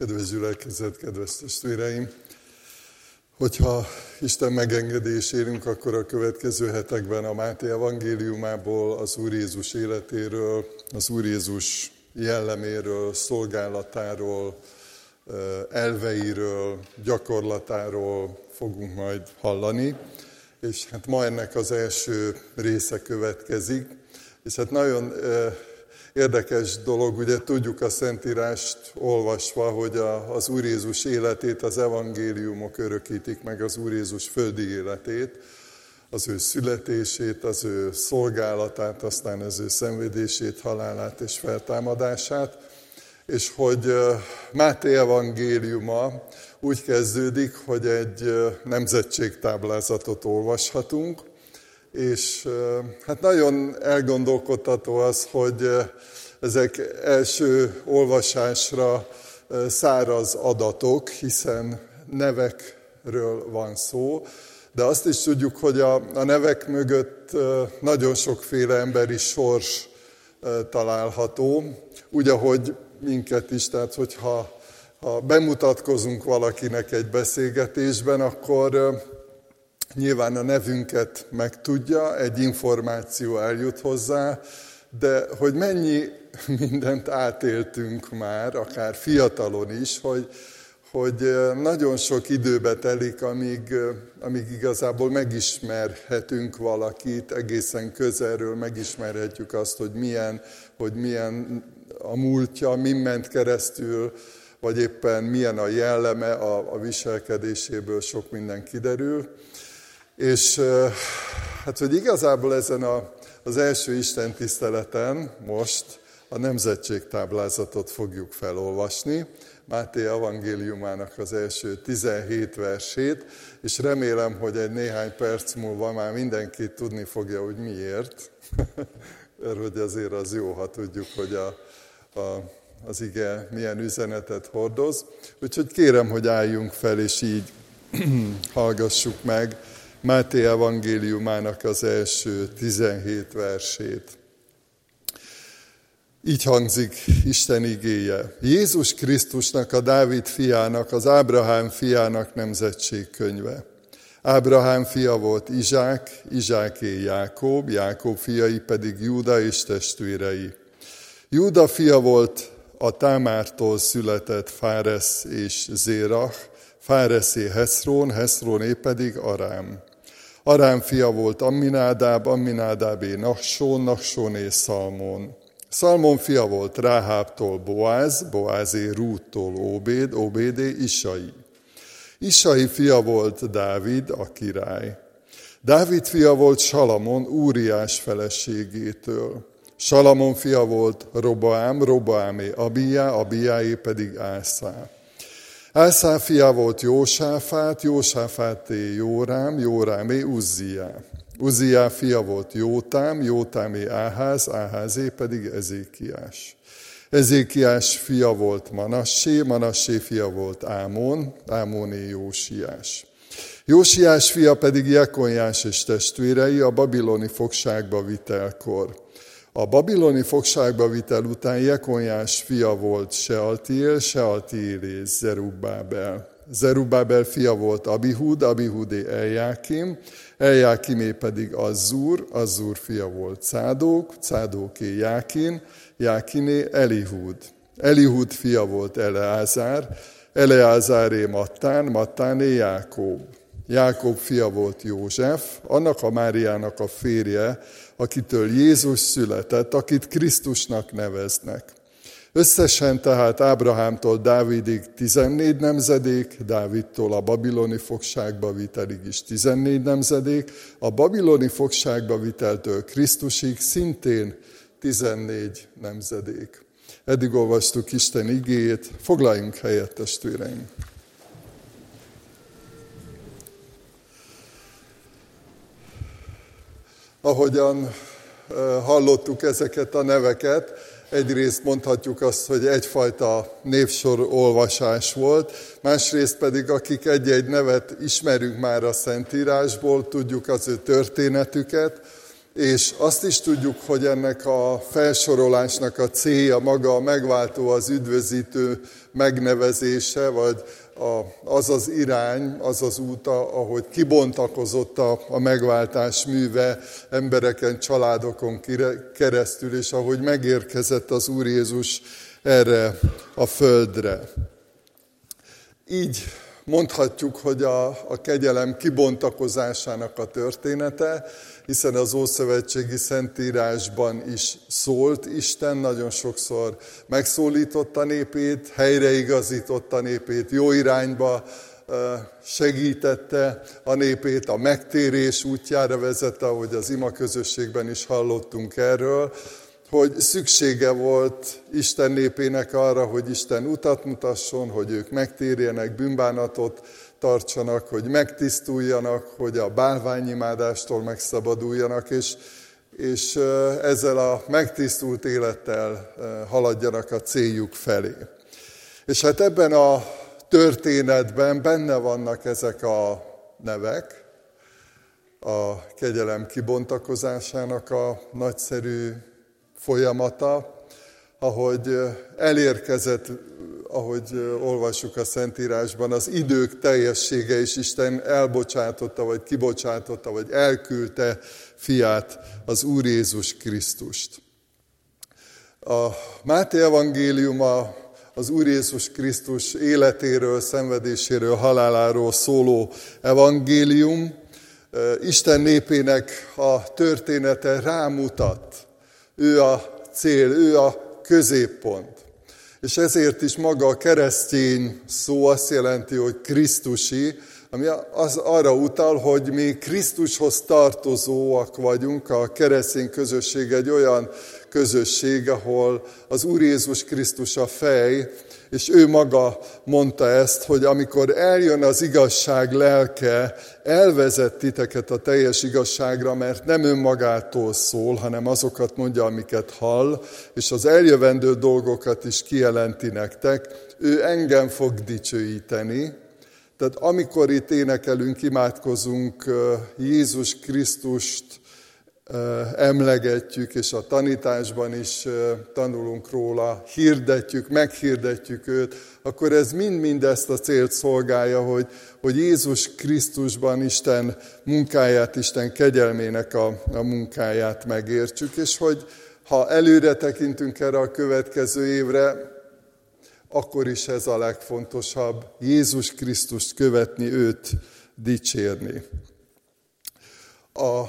Kedves gyülekezet, kedves testvéreim! Hogyha Isten megengedésérünk, akkor a következő hetekben a Máté evangéliumából, az Úr Jézus életéről, az Úr Jézus jelleméről, szolgálatáról, elveiről, gyakorlatáról fogunk majd hallani. És hát ma ennek az első része következik. És hát nagyon Érdekes dolog, ugye tudjuk a Szentírást olvasva, hogy a, az Úr Jézus életét az evangéliumok örökítik meg az Úr Jézus földi életét, az ő születését, az ő szolgálatát, aztán az ő szenvedését, halálát és feltámadását, és hogy Máté evangéliuma úgy kezdődik, hogy egy nemzetségtáblázatot olvashatunk, és hát nagyon elgondolkodtató az, hogy ezek első olvasásra száraz adatok, hiszen nevekről van szó, de azt is tudjuk, hogy a, a nevek mögött nagyon sokféle emberi sors található, úgy, ahogy minket is, tehát hogyha ha bemutatkozunk valakinek egy beszélgetésben, akkor Nyilván a nevünket megtudja, egy információ eljut hozzá, de hogy mennyi mindent átéltünk már, akár fiatalon is, hogy, hogy nagyon sok időbe telik, amíg, amíg igazából megismerhetünk valakit, egészen közelről megismerhetjük azt, hogy milyen, hogy milyen a múltja, mi ment keresztül, vagy éppen milyen a jelleme, a, a viselkedéséből sok minden kiderül. És hát, hogy igazából ezen a, az első Isten tiszteleten most a nemzetségtáblázatot fogjuk felolvasni, Máté evangéliumának az első 17 versét, és remélem, hogy egy néhány perc múlva már mindenki tudni fogja, hogy miért, mert hogy azért az jó, ha tudjuk, hogy a, a, az ige milyen üzenetet hordoz. Úgyhogy kérem, hogy álljunk fel, és így hallgassuk meg Máté evangéliumának az első 17 versét. Így hangzik Isten igéje. Jézus Krisztusnak, a Dávid fiának, az Ábrahám fiának nemzetségkönyve. Ábrahám fia volt Izsák, Izsáké Jákob, Jákob fiai pedig Júda és testvérei. Júda fia volt a Támártól született Fáresz és Zérach, Fáreszé Heszrón, Heszróné pedig Arám. Arám fia volt Amminádáb, Amminádábé Nassón, Nassóné Szalmon. Szalmon fia volt Ráhábtól Boáz, Boázé Rúttól Óbéd, Óbédé Isai. Isai fia volt Dávid, a király. Dávid fia volt Salamon, Úriás feleségétől. Salamon fia volt Roboám, Roboámé Abiá, Abiáé pedig Ászá. Ászá fia volt Jósáfát, Jósáfáté Jórám, Jórámé Uzziá. Uzziá fia volt Jótám, Jótámé Áház, Áházé pedig Ezékiás. Ezékiás fia volt Manassé, Manassé fia volt Ámon, Ámoné Jósiás. Jósiás fia pedig Jekonjás és testvérei a babiloni fogságba vitelkor. A babiloni fogságba vitel után Jekonjás fia volt Sealtiel, Sealtiel és Zerubbábel. Zerubbábel fia volt Abihud, Abihudé Eljákim, Eljákimé pedig Azzur, Azzur fia volt Cádók, Cádóké Jákin, Jákiné Elihud. Elihud fia volt Eleázár, Eleázáré Mattán, Mattáné Jákob. Jákob fia volt József, annak a Máriának a férje, akitől Jézus született, akit Krisztusnak neveznek. Összesen tehát Ábrahámtól Dávidig 14 nemzedék, Dávidtól a babiloni fogságba vitelig is 14 nemzedék, a babiloni fogságba viteltől Krisztusig szintén 14 nemzedék. Eddig olvastuk Isten igéjét, foglaljunk helyet, testvéreim! Ahogyan hallottuk ezeket a neveket, egyrészt mondhatjuk azt, hogy egyfajta névsor olvasás volt, másrészt pedig akik egy-egy nevet ismerünk már a Szentírásból, tudjuk az ő történetüket, és azt is tudjuk, hogy ennek a felsorolásnak a célja maga a megváltó, az üdvözítő megnevezése, vagy a, az az irány, az az út, ahogy kibontakozott a, a megváltás műve embereken, családokon keresztül, és ahogy megérkezett az Úr Jézus erre a földre. Így mondhatjuk, hogy a, a kegyelem kibontakozásának a története, hiszen az Ószövetségi Szentírásban is szólt Isten, nagyon sokszor megszólította népét, helyreigazította népét, jó irányba segítette a népét, a megtérés útjára vezette, ahogy az ima közösségben is hallottunk erről, hogy szüksége volt Isten népének arra, hogy Isten utat mutasson, hogy ők megtérjenek, bűnbánatot tartsanak, hogy megtisztuljanak, hogy a bálványimádástól megszabaduljanak, és, és ezzel a megtisztult élettel haladjanak a céljuk felé. És hát ebben a történetben benne vannak ezek a nevek, a kegyelem kibontakozásának a nagyszerű folyamata, ahogy elérkezett, ahogy olvassuk a Szentírásban, az idők teljessége is Isten elbocsátotta, vagy kibocsátotta, vagy elküldte fiát, az Úr Jézus Krisztust. A Máté evangéliuma az Úr Jézus Krisztus életéről, szenvedéséről, haláláról szóló evangélium, Isten népének a története rámutat ő a cél, ő a középpont. És ezért is maga a keresztény szó azt jelenti, hogy Krisztusi, ami az arra utal, hogy mi Krisztushoz tartozóak vagyunk, a keresztény közösség egy olyan közösség, ahol az Úr Jézus Krisztus a fej, és ő maga mondta ezt, hogy amikor eljön az igazság lelke, elvezet titeket a teljes igazságra, mert nem önmagától szól, hanem azokat mondja, amiket hall, és az eljövendő dolgokat is kijelenti nektek. Ő engem fog dicsőíteni, tehát amikor itt énekelünk, imádkozunk Jézus Krisztust emlegetjük, és a tanításban is tanulunk róla, hirdetjük, meghirdetjük őt, akkor ez mind-mind ezt a célt szolgálja, hogy, hogy Jézus Krisztusban Isten munkáját, Isten kegyelmének a, a munkáját megértsük, és hogy ha előre tekintünk erre a következő évre, akkor is ez a legfontosabb, Jézus Krisztust követni, őt dicsérni. A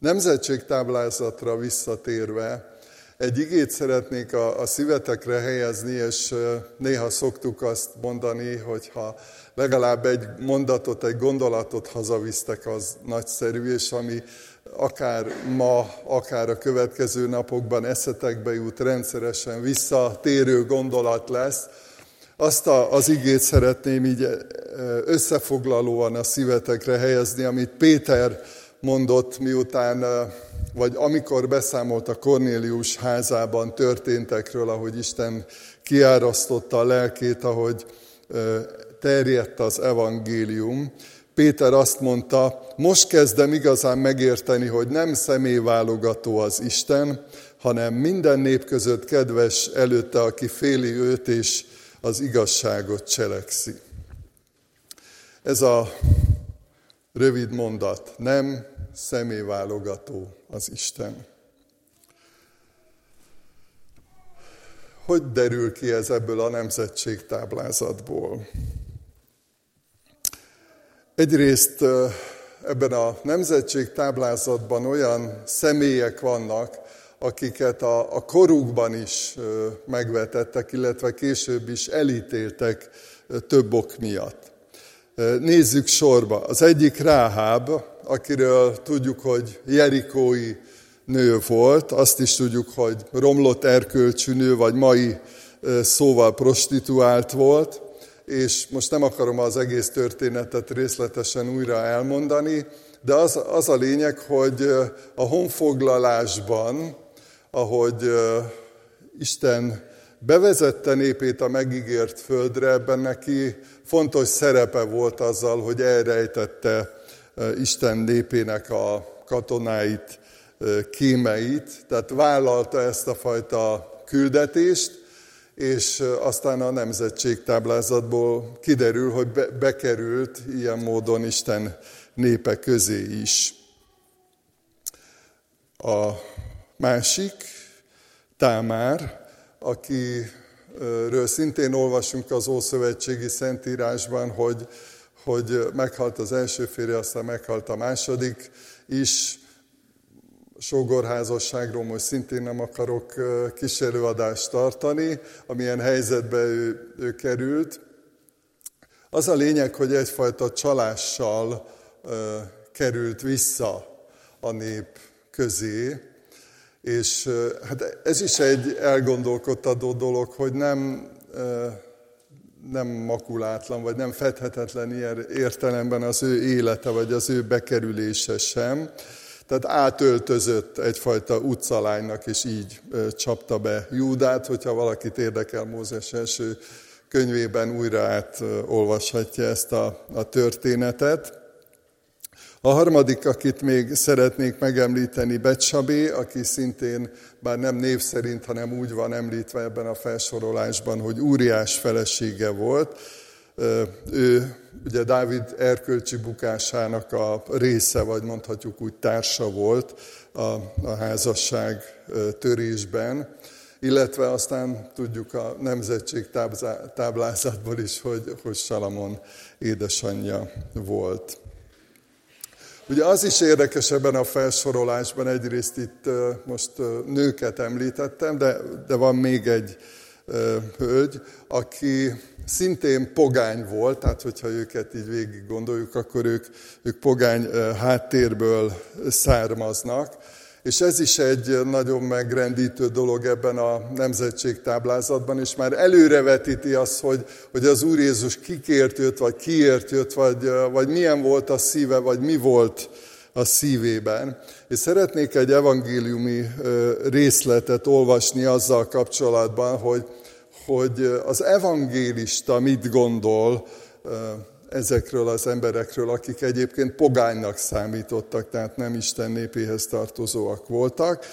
nemzetségtáblázatra visszatérve, egy igét szeretnék a, a szívetekre helyezni, és néha szoktuk azt mondani, hogy ha legalább egy mondatot, egy gondolatot hazavisztek, az nagyszerű, és ami akár ma, akár a következő napokban eszetekbe jut, rendszeresen visszatérő gondolat lesz, azt a, az igét szeretném így összefoglalóan a szívetekre helyezni, amit Péter mondott, miután, vagy amikor beszámolt a Kornélius házában történtekről, ahogy Isten kiárasztotta a lelkét, ahogy terjedt az evangélium, Péter azt mondta, most kezdem igazán megérteni, hogy nem személyválogató az Isten, hanem minden nép között kedves előtte, aki féli őt és az igazságot cselekszi. Ez a rövid mondat, nem személyválogató az Isten. Hogy derül ki ez ebből a nemzetségtáblázatból? Egyrészt ebben a nemzetségtáblázatban olyan személyek vannak, akiket a, a korukban is megvetettek, illetve később is elítéltek több ok miatt. Nézzük sorba. Az egyik Ráháb, akiről tudjuk, hogy jerikói nő volt, azt is tudjuk, hogy romlott erkölcsű nő, vagy mai szóval prostituált volt, és most nem akarom az egész történetet részletesen újra elmondani, de az, az a lényeg, hogy a honfoglalásban, ahogy Isten bevezette népét a megígért földre, ebben neki fontos szerepe volt azzal, hogy elrejtette Isten népének a katonáit, kémeit, tehát vállalta ezt a fajta küldetést, és aztán a nemzetségtáblázatból kiderül, hogy bekerült ilyen módon Isten népe közé is. A másik, Támár, akiről szintén olvasunk az Ószövetségi Szentírásban, hogy, hogy meghalt az első férje, aztán meghalt a második is, sógorházasságról most szintén nem akarok kísérőadást tartani, amilyen helyzetbe ő, ő került. Az a lényeg, hogy egyfajta csalással került vissza a nép közé, és hát ez is egy elgondolkodtató dolog, hogy nem, nem makulátlan, vagy nem fedhetetlen ilyen értelemben az ő élete, vagy az ő bekerülése sem. Tehát átöltözött egyfajta utcalánynak, és így csapta be Júdát, hogyha valakit érdekel Mózes első könyvében újra átolvashatja ezt a, a történetet. A harmadik, akit még szeretnék megemlíteni, Becsabé, aki szintén, bár nem név szerint, hanem úgy van említve ebben a felsorolásban, hogy úriás felesége volt. Ő ugye Dávid erkölcsi bukásának a része, vagy mondhatjuk úgy társa volt a, a házasság törésben, illetve aztán tudjuk a nemzetség táblázatból is, hogy, hogy Salamon édesanyja volt. Ugye az is érdekes ebben a felsorolásban, egyrészt itt most nőket említettem, de, de van még egy hölgy, aki szintén pogány volt, tehát hogyha őket így végig gondoljuk, akkor ők, ők pogány háttérből származnak. És ez is egy nagyon megrendítő dolog ebben a nemzetségtáblázatban, és már előrevetíti azt, hogy, hogy az Úr Jézus kikért jött, vagy kiért jött, vagy, vagy milyen volt a szíve, vagy mi volt a szívében. És szeretnék egy evangéliumi részletet olvasni azzal kapcsolatban, hogy, hogy az evangélista mit gondol ezekről az emberekről, akik egyébként pogánynak számítottak, tehát nem Isten népéhez tartozóak voltak.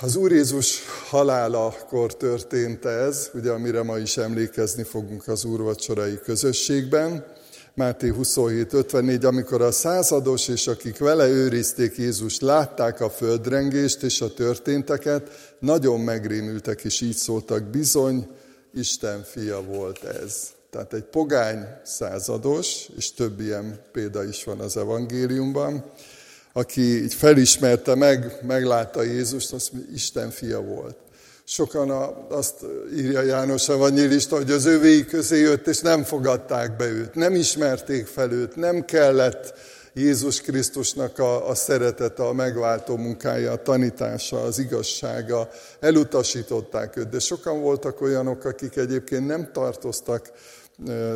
Az Úr Jézus halálakor történt ez, ugye amire ma is emlékezni fogunk az úrvacsorai közösségben. Máté 57.54, amikor a százados és akik vele őrizték Jézust, látták a földrengést és a történteket, nagyon megrémültek, és így szóltak, bizony, Isten fia volt ez. Tehát egy pogány százados, és több ilyen példa is van az evangéliumban, aki így felismerte, meg, meglátta Jézust, azt mondja, Isten fia volt. Sokan azt írja János Evangélista, hogy az övéi közé jött, és nem fogadták be őt, nem ismerték fel őt, nem kellett Jézus Krisztusnak a, a szeretete, a megváltó munkája, a tanítása, az igazsága, elutasították őt. De sokan voltak olyanok, akik egyébként nem tartoztak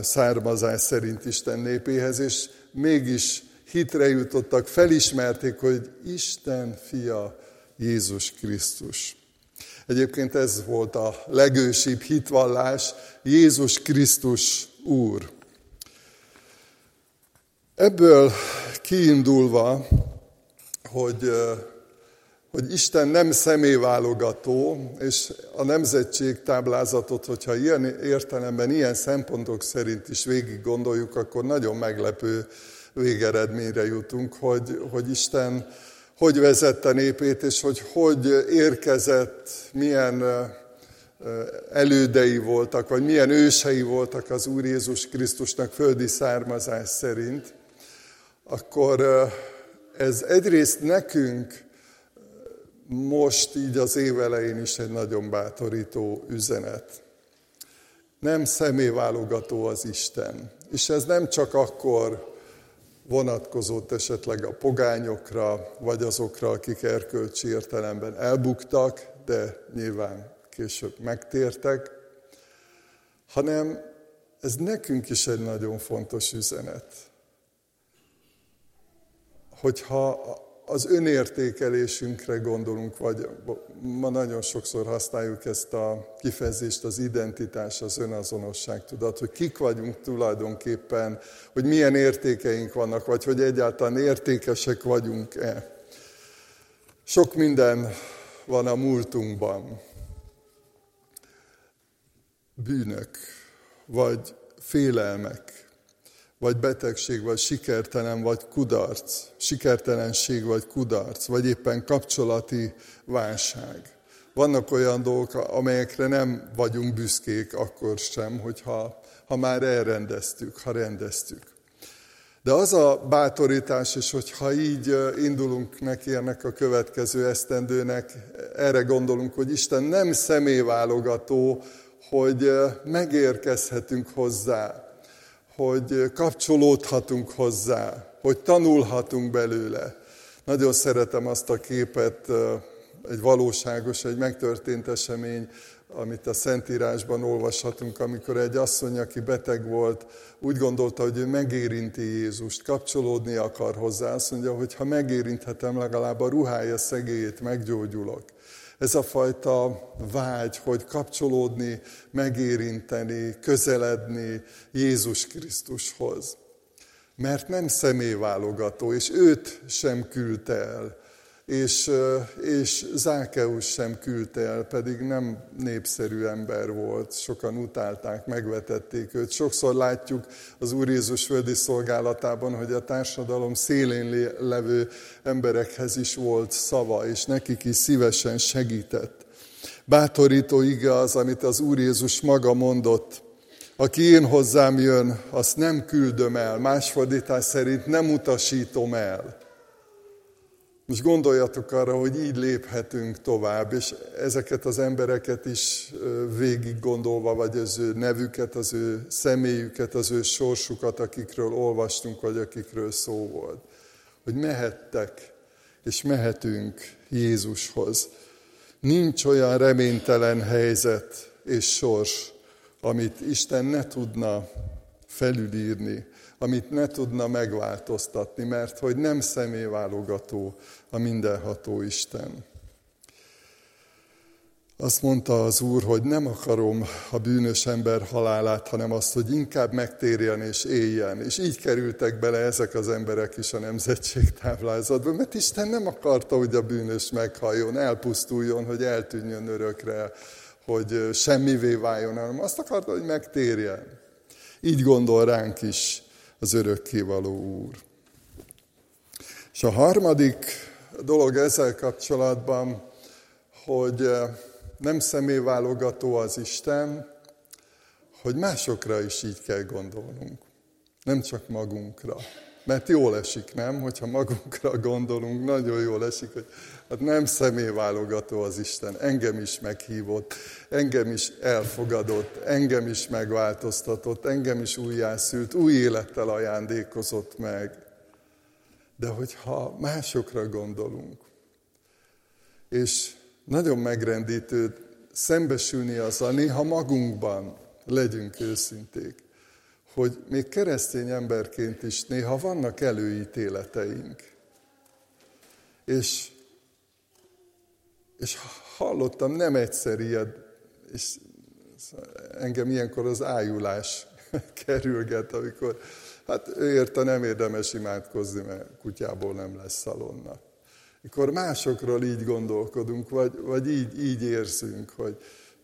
származás szerint Isten népéhez, és mégis hitre jutottak, felismerték, hogy Isten fia Jézus Krisztus. Egyébként ez volt a legősibb hitvallás, Jézus Krisztus Úr. Ebből kiindulva, hogy, hogy Isten nem személyválogató, és a nemzetség táblázatot, hogyha ilyen értelemben, ilyen szempontok szerint is végig gondoljuk, akkor nagyon meglepő végeredményre jutunk, hogy, hogy Isten hogy vezette népét, és hogy hogy érkezett, milyen elődei voltak, vagy milyen ősei voltak az Úr Jézus Krisztusnak földi származás szerint, akkor ez egyrészt nekünk most így az év elején is egy nagyon bátorító üzenet. Nem személyválogató az Isten. És ez nem csak akkor vonatkozott esetleg a pogányokra, vagy azokra, akik erkölcsi értelemben elbuktak, de nyilván később megtértek, hanem ez nekünk is egy nagyon fontos üzenet. Hogyha az önértékelésünkre gondolunk, vagy ma nagyon sokszor használjuk ezt a kifejezést, az identitás, az önazonosság, tudat, hogy kik vagyunk tulajdonképpen, hogy milyen értékeink vannak, vagy hogy egyáltalán értékesek vagyunk-e. Sok minden van a múltunkban. Bűnök, vagy félelmek, vagy betegség, vagy sikertelen, vagy kudarc, sikertelenség, vagy kudarc, vagy éppen kapcsolati válság. Vannak olyan dolgok, amelyekre nem vagyunk büszkék akkor sem, hogyha ha már elrendeztük, ha rendeztük. De az a bátorítás is, hogyha így indulunk neki ennek a következő esztendőnek, erre gondolunk, hogy Isten nem személyválogató, hogy megérkezhetünk hozzá, hogy kapcsolódhatunk hozzá, hogy tanulhatunk belőle. Nagyon szeretem azt a képet, egy valóságos, egy megtörtént esemény, amit a Szentírásban olvashatunk, amikor egy asszony, aki beteg volt, úgy gondolta, hogy ő megérinti Jézust, kapcsolódni akar hozzá. Azt mondja, hogy ha megérinthetem, legalább a ruhája szegélyét meggyógyulok. Ez a fajta vágy, hogy kapcsolódni, megérinteni, közeledni Jézus Krisztushoz. Mert nem személyválogató, és őt sem küldte el és, és Zákeus sem küldte el, pedig nem népszerű ember volt, sokan utálták, megvetették őt. Sokszor látjuk az Úr Jézus földi szolgálatában, hogy a társadalom szélén levő emberekhez is volt szava, és nekik is szívesen segített. Bátorító ige az, amit az Úr Jézus maga mondott, aki én hozzám jön, azt nem küldöm el, más fordítás szerint nem utasítom el. Most gondoljatok arra, hogy így léphetünk tovább, és ezeket az embereket is végig gondolva, vagy az ő nevüket, az ő személyüket, az ő sorsukat, akikről olvastunk, vagy akikről szó volt. Hogy mehettek, és mehetünk Jézushoz. Nincs olyan reménytelen helyzet és sors, amit Isten ne tudna felülírni, amit ne tudna megváltoztatni, mert hogy nem személyválogató a mindenható Isten. Azt mondta az Úr, hogy nem akarom a bűnös ember halálát, hanem azt, hogy inkább megtérjen és éljen. És így kerültek bele ezek az emberek is a nemzetség táblázatba, mert Isten nem akarta, hogy a bűnös meghalljon, elpusztuljon, hogy eltűnjön örökre, hogy semmivé váljon, hanem azt akarta, hogy megtérjen. Így gondol ránk is az örökkévaló Úr. És a harmadik dolog ezzel kapcsolatban, hogy eh, nem személyválogató az Isten, hogy másokra is így kell gondolnunk, nem csak magunkra. Mert jól esik, nem? Hogyha magunkra gondolunk, nagyon jól esik, hogy hát nem személyválogató az Isten. Engem is meghívott, engem is elfogadott, engem is megváltoztatott, engem is újjászült, új élettel ajándékozott meg. De hogyha másokra gondolunk, és nagyon megrendítő szembesülni azzal, néha magunkban legyünk őszinték, hogy még keresztény emberként is néha vannak előítéleteink. És, és hallottam nem egyszer ilyet, és engem ilyenkor az ájulás kerülget, amikor hát ő érte nem érdemes imádkozni, mert kutyából nem lesz szalonna. Mikor másokról így gondolkodunk, vagy, vagy így, így érzünk, hogy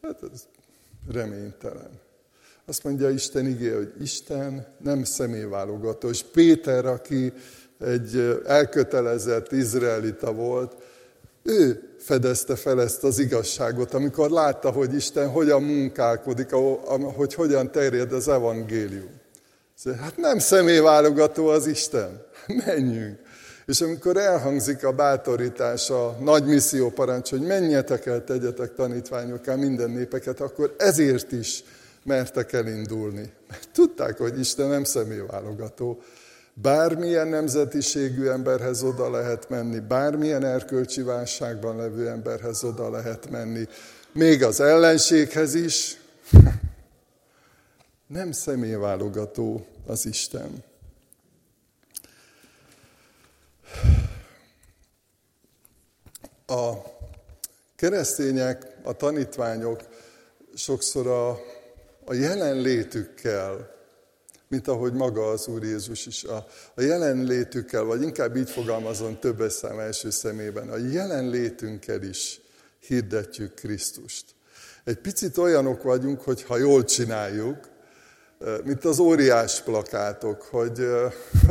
hát ez reménytelen. Azt mondja Isten igé, hogy Isten nem személyválogató. És Péter, aki egy elkötelezett izraelita volt, ő fedezte fel ezt az igazságot, amikor látta, hogy Isten hogyan munkálkodik, hogy hogyan terjed az evangélium. Hát nem személyválogató az Isten. Menjünk. És amikor elhangzik a bátorítás, a nagy misszió parancs, hogy menjetek el, tegyetek tanítványokká minden népeket, akkor ezért is mertek elindulni. Mert tudták, hogy Isten nem személyválogató. Bármilyen nemzetiségű emberhez oda lehet menni, bármilyen erkölcsi válságban levő emberhez oda lehet menni, még az ellenséghez is. Nem személyválogató az Isten. A keresztények, a tanítványok sokszor a, a jelenlétükkel, mint ahogy maga az Úr Jézus is, a, a jelenlétükkel, vagy inkább így fogalmazom többes szám első szemében, a jelenlétünkkel is hirdetjük Krisztust. Egy picit olyanok vagyunk, hogy ha jól csináljuk, mint az óriás plakátok, hogy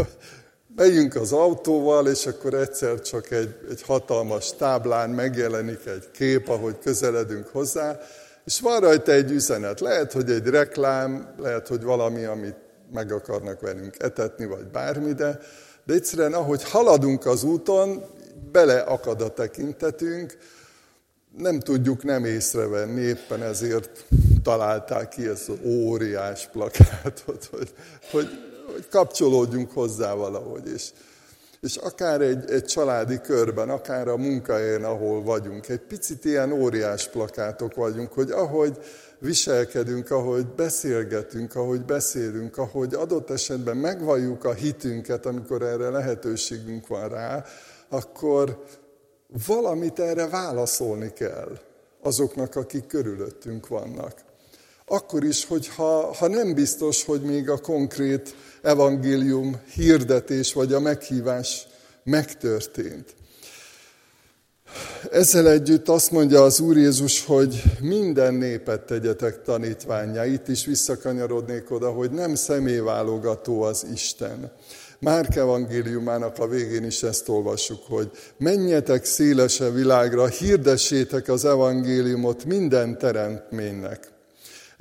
megyünk az autóval, és akkor egyszer csak egy, egy hatalmas táblán megjelenik egy kép, ahogy közeledünk hozzá, és van rajta egy üzenet. Lehet, hogy egy reklám, lehet, hogy valami, amit meg akarnak velünk etetni, vagy bármi, de, de egyszerűen ahogy haladunk az úton, beleakad a tekintetünk, nem tudjuk nem észrevenni, éppen ezért találták ki ezt az óriás plakátot, hogy, hogy, hogy kapcsolódjunk hozzá valahogy. És, és akár egy, egy családi körben, akár a munkahelyen, ahol vagyunk, egy picit ilyen óriás plakátok vagyunk, hogy ahogy viselkedünk, ahogy beszélgetünk, ahogy beszélünk, ahogy adott esetben megvalljuk a hitünket, amikor erre lehetőségünk van rá, akkor valamit erre válaszolni kell azoknak, akik körülöttünk vannak. Akkor is, hogyha ha nem biztos, hogy még a konkrét evangélium hirdetés vagy a meghívás megtörtént. Ezzel együtt azt mondja az Úr Jézus, hogy minden népet tegyetek tanítványá. Itt is visszakanyarodnék oda, hogy nem személyválogató az Isten. Márk evangéliumának a végén is ezt olvassuk, hogy menjetek szélese világra, hirdessétek az evangéliumot minden teremtménynek.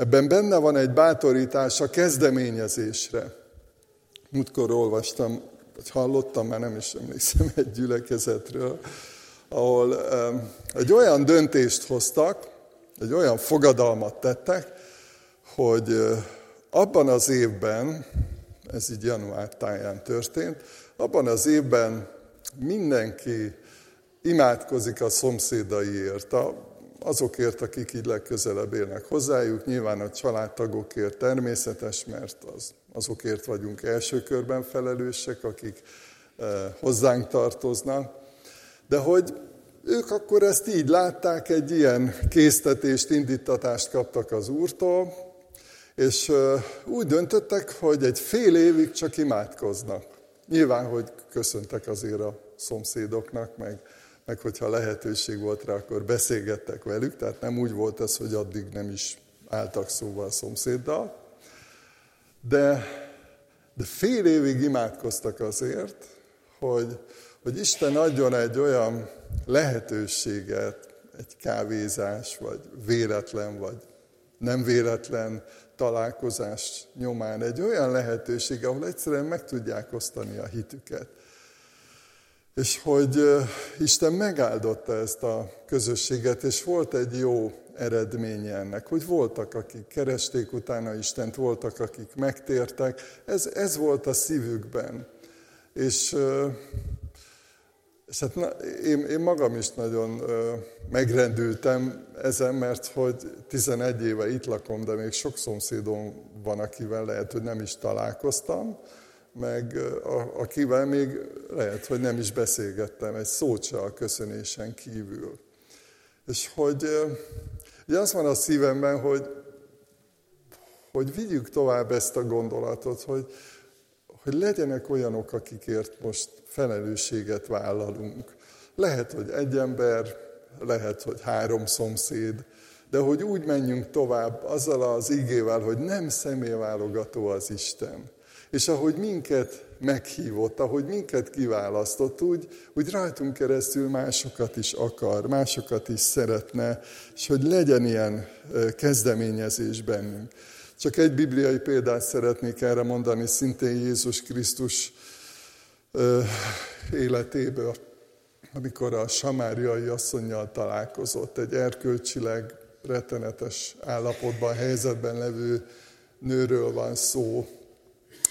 Ebben benne van egy bátorítás a kezdeményezésre. Múltkor olvastam, vagy hallottam, már nem is emlékszem egy gyülekezetről, ahol egy olyan döntést hoztak, egy olyan fogadalmat tettek, hogy abban az évben, ez így január táján történt, abban az évben mindenki imádkozik a szomszédaiért, azokért, akik így legközelebb élnek hozzájuk, nyilván a családtagokért természetes, mert az, azokért vagyunk első körben felelősek, akik hozzánk tartoznak, de hogy ők akkor ezt így látták, egy ilyen késztetést, indítatást kaptak az Úrtól, és úgy döntöttek, hogy egy fél évig csak imádkoznak. Nyilván, hogy köszöntek azért a szomszédoknak, meg, meg hogyha lehetőség volt rá, akkor beszélgettek velük, tehát nem úgy volt ez, hogy addig nem is álltak szóval a szomszéddal. De, de fél évig imádkoztak azért, hogy, hogy Isten adjon egy olyan lehetőséget, egy kávézás, vagy véletlen, vagy nem véletlen találkozás nyomán, egy olyan lehetőség, ahol egyszerűen meg tudják osztani a hitüket. És hogy Isten megáldotta ezt a közösséget, és volt egy jó eredménye ennek, hogy voltak, akik keresték utána Istent, voltak, akik megtértek, ez, ez volt a szívükben. És, és hát na, én, én magam is nagyon megrendültem ezen, mert hogy 11 éve itt lakom, de még sok szomszédom van, akivel lehet, hogy nem is találkoztam, meg akivel még lehet, hogy nem is beszélgettem, egy szót se a köszönésen kívül. És hogy ugye az van a szívemben, hogy, hogy vigyük tovább ezt a gondolatot, hogy, hogy legyenek olyanok, akikért most felelősséget vállalunk. Lehet, hogy egy ember, lehet, hogy három szomszéd, de hogy úgy menjünk tovább azzal az ígével, hogy nem személyválogató az Isten. És ahogy minket meghívott, ahogy minket kiválasztott, úgy, úgy rajtunk keresztül másokat is akar, másokat is szeretne, és hogy legyen ilyen kezdeményezés bennünk. Csak egy bibliai példát szeretnék erre mondani, szintén Jézus Krisztus életéből, amikor a samáriai asszonynal találkozott, egy erkölcsileg rettenetes állapotban, helyzetben levő nőről van szó,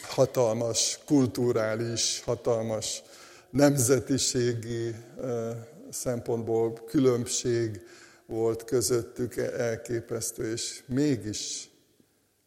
hatalmas kulturális, hatalmas nemzetiségi szempontból különbség volt közöttük elképesztő, és mégis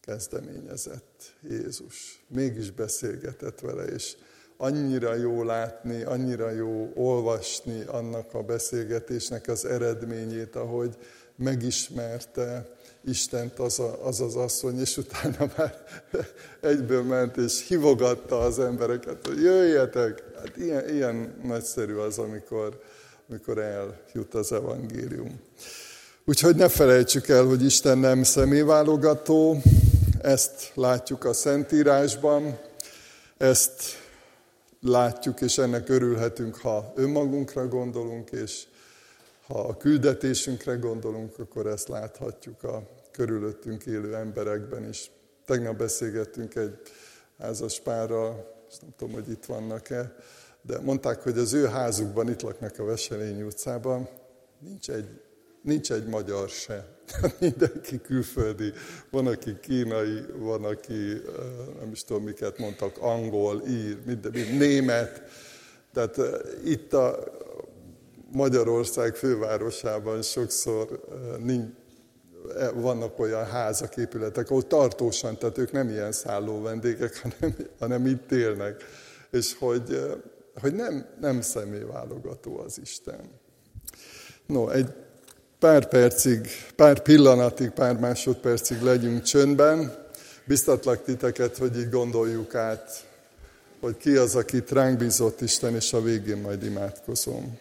kezdeményezett Jézus. Mégis beszélgetett vele, és annyira jó látni, annyira jó olvasni annak a beszélgetésnek az eredményét, ahogy megismerte Istent az, a, az az asszony, és utána már egyből ment, és hívogatta az embereket, hogy jöjjetek. Hát ilyen, ilyen nagyszerű az, amikor, amikor eljut az evangélium. Úgyhogy ne felejtsük el, hogy Isten nem személyválogató, ezt látjuk a Szentírásban, ezt látjuk, és ennek örülhetünk, ha önmagunkra gondolunk, és ha a küldetésünkre gondolunk, akkor ezt láthatjuk a körülöttünk élő emberekben is. Tegnap beszélgettünk egy házas párral, és nem tudom, hogy itt vannak-e, de mondták, hogy az ő házukban, itt laknak a Veselényi utcában, nincs egy, nincs egy magyar se. Mindenki külföldi, van, aki kínai, van, aki nem is tudom, miket mondtak, angol, ír, minden, minden, német. Tehát itt a Magyarország fővárosában sokszor nincs, e, vannak olyan házak, épületek, ahol tartósan, tehát ők nem ilyen szálló vendégek, hanem, hanem itt élnek. És hogy, hogy nem, nem személyválogató az Isten. No, egy pár percig, pár pillanatig, pár másodpercig legyünk csöndben. Biztatlak titeket, hogy így gondoljuk át, hogy ki az, akit ránk bízott Isten, és a végén majd imádkozom.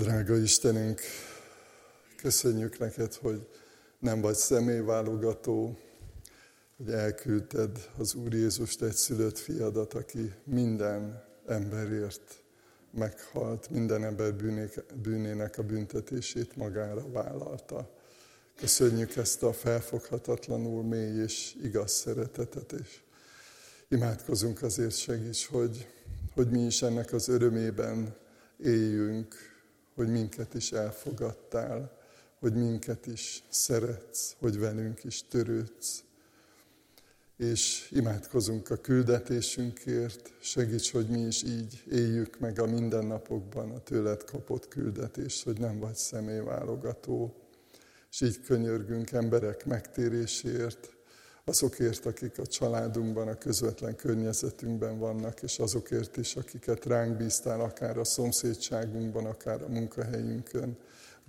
Drága Istenünk, köszönjük neked, hogy nem vagy személyválogató, hogy elküldted az Úr Jézust egy szülött fiadat, aki minden emberért meghalt, minden ember bűnének a büntetését magára vállalta. Köszönjük ezt a felfoghatatlanul mély és igaz szeretetet, és imádkozunk azért segíts, hogy, hogy mi is ennek az örömében éljünk, hogy minket is elfogadtál, hogy minket is szeretsz, hogy velünk is törődsz. És imádkozunk a küldetésünkért, segíts, hogy mi is így éljük meg a mindennapokban a tőled kapott küldetést, hogy nem vagy személyválogató, és így könyörgünk emberek megtérésért, azokért, akik a családunkban, a közvetlen környezetünkben vannak, és azokért is, akiket ránk bíztál, akár a szomszédságunkban, akár a munkahelyünkön,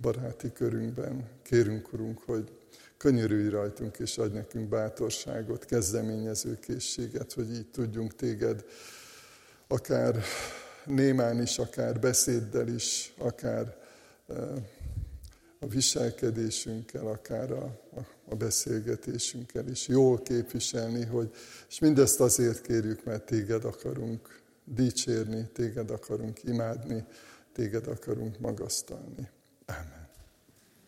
baráti körünkben. Kérünk, Urunk, hogy könyörülj rajtunk, és adj nekünk bátorságot, kezdeményező készséget, hogy így tudjunk téged akár némán is, akár beszéddel is, akár eh, a viselkedésünkkel, akár a, a, a beszélgetésünkkel is jól képviselni, hogy, és mindezt azért kérjük, mert téged akarunk dicsérni, téged akarunk imádni, téged akarunk magasztalni. Amen.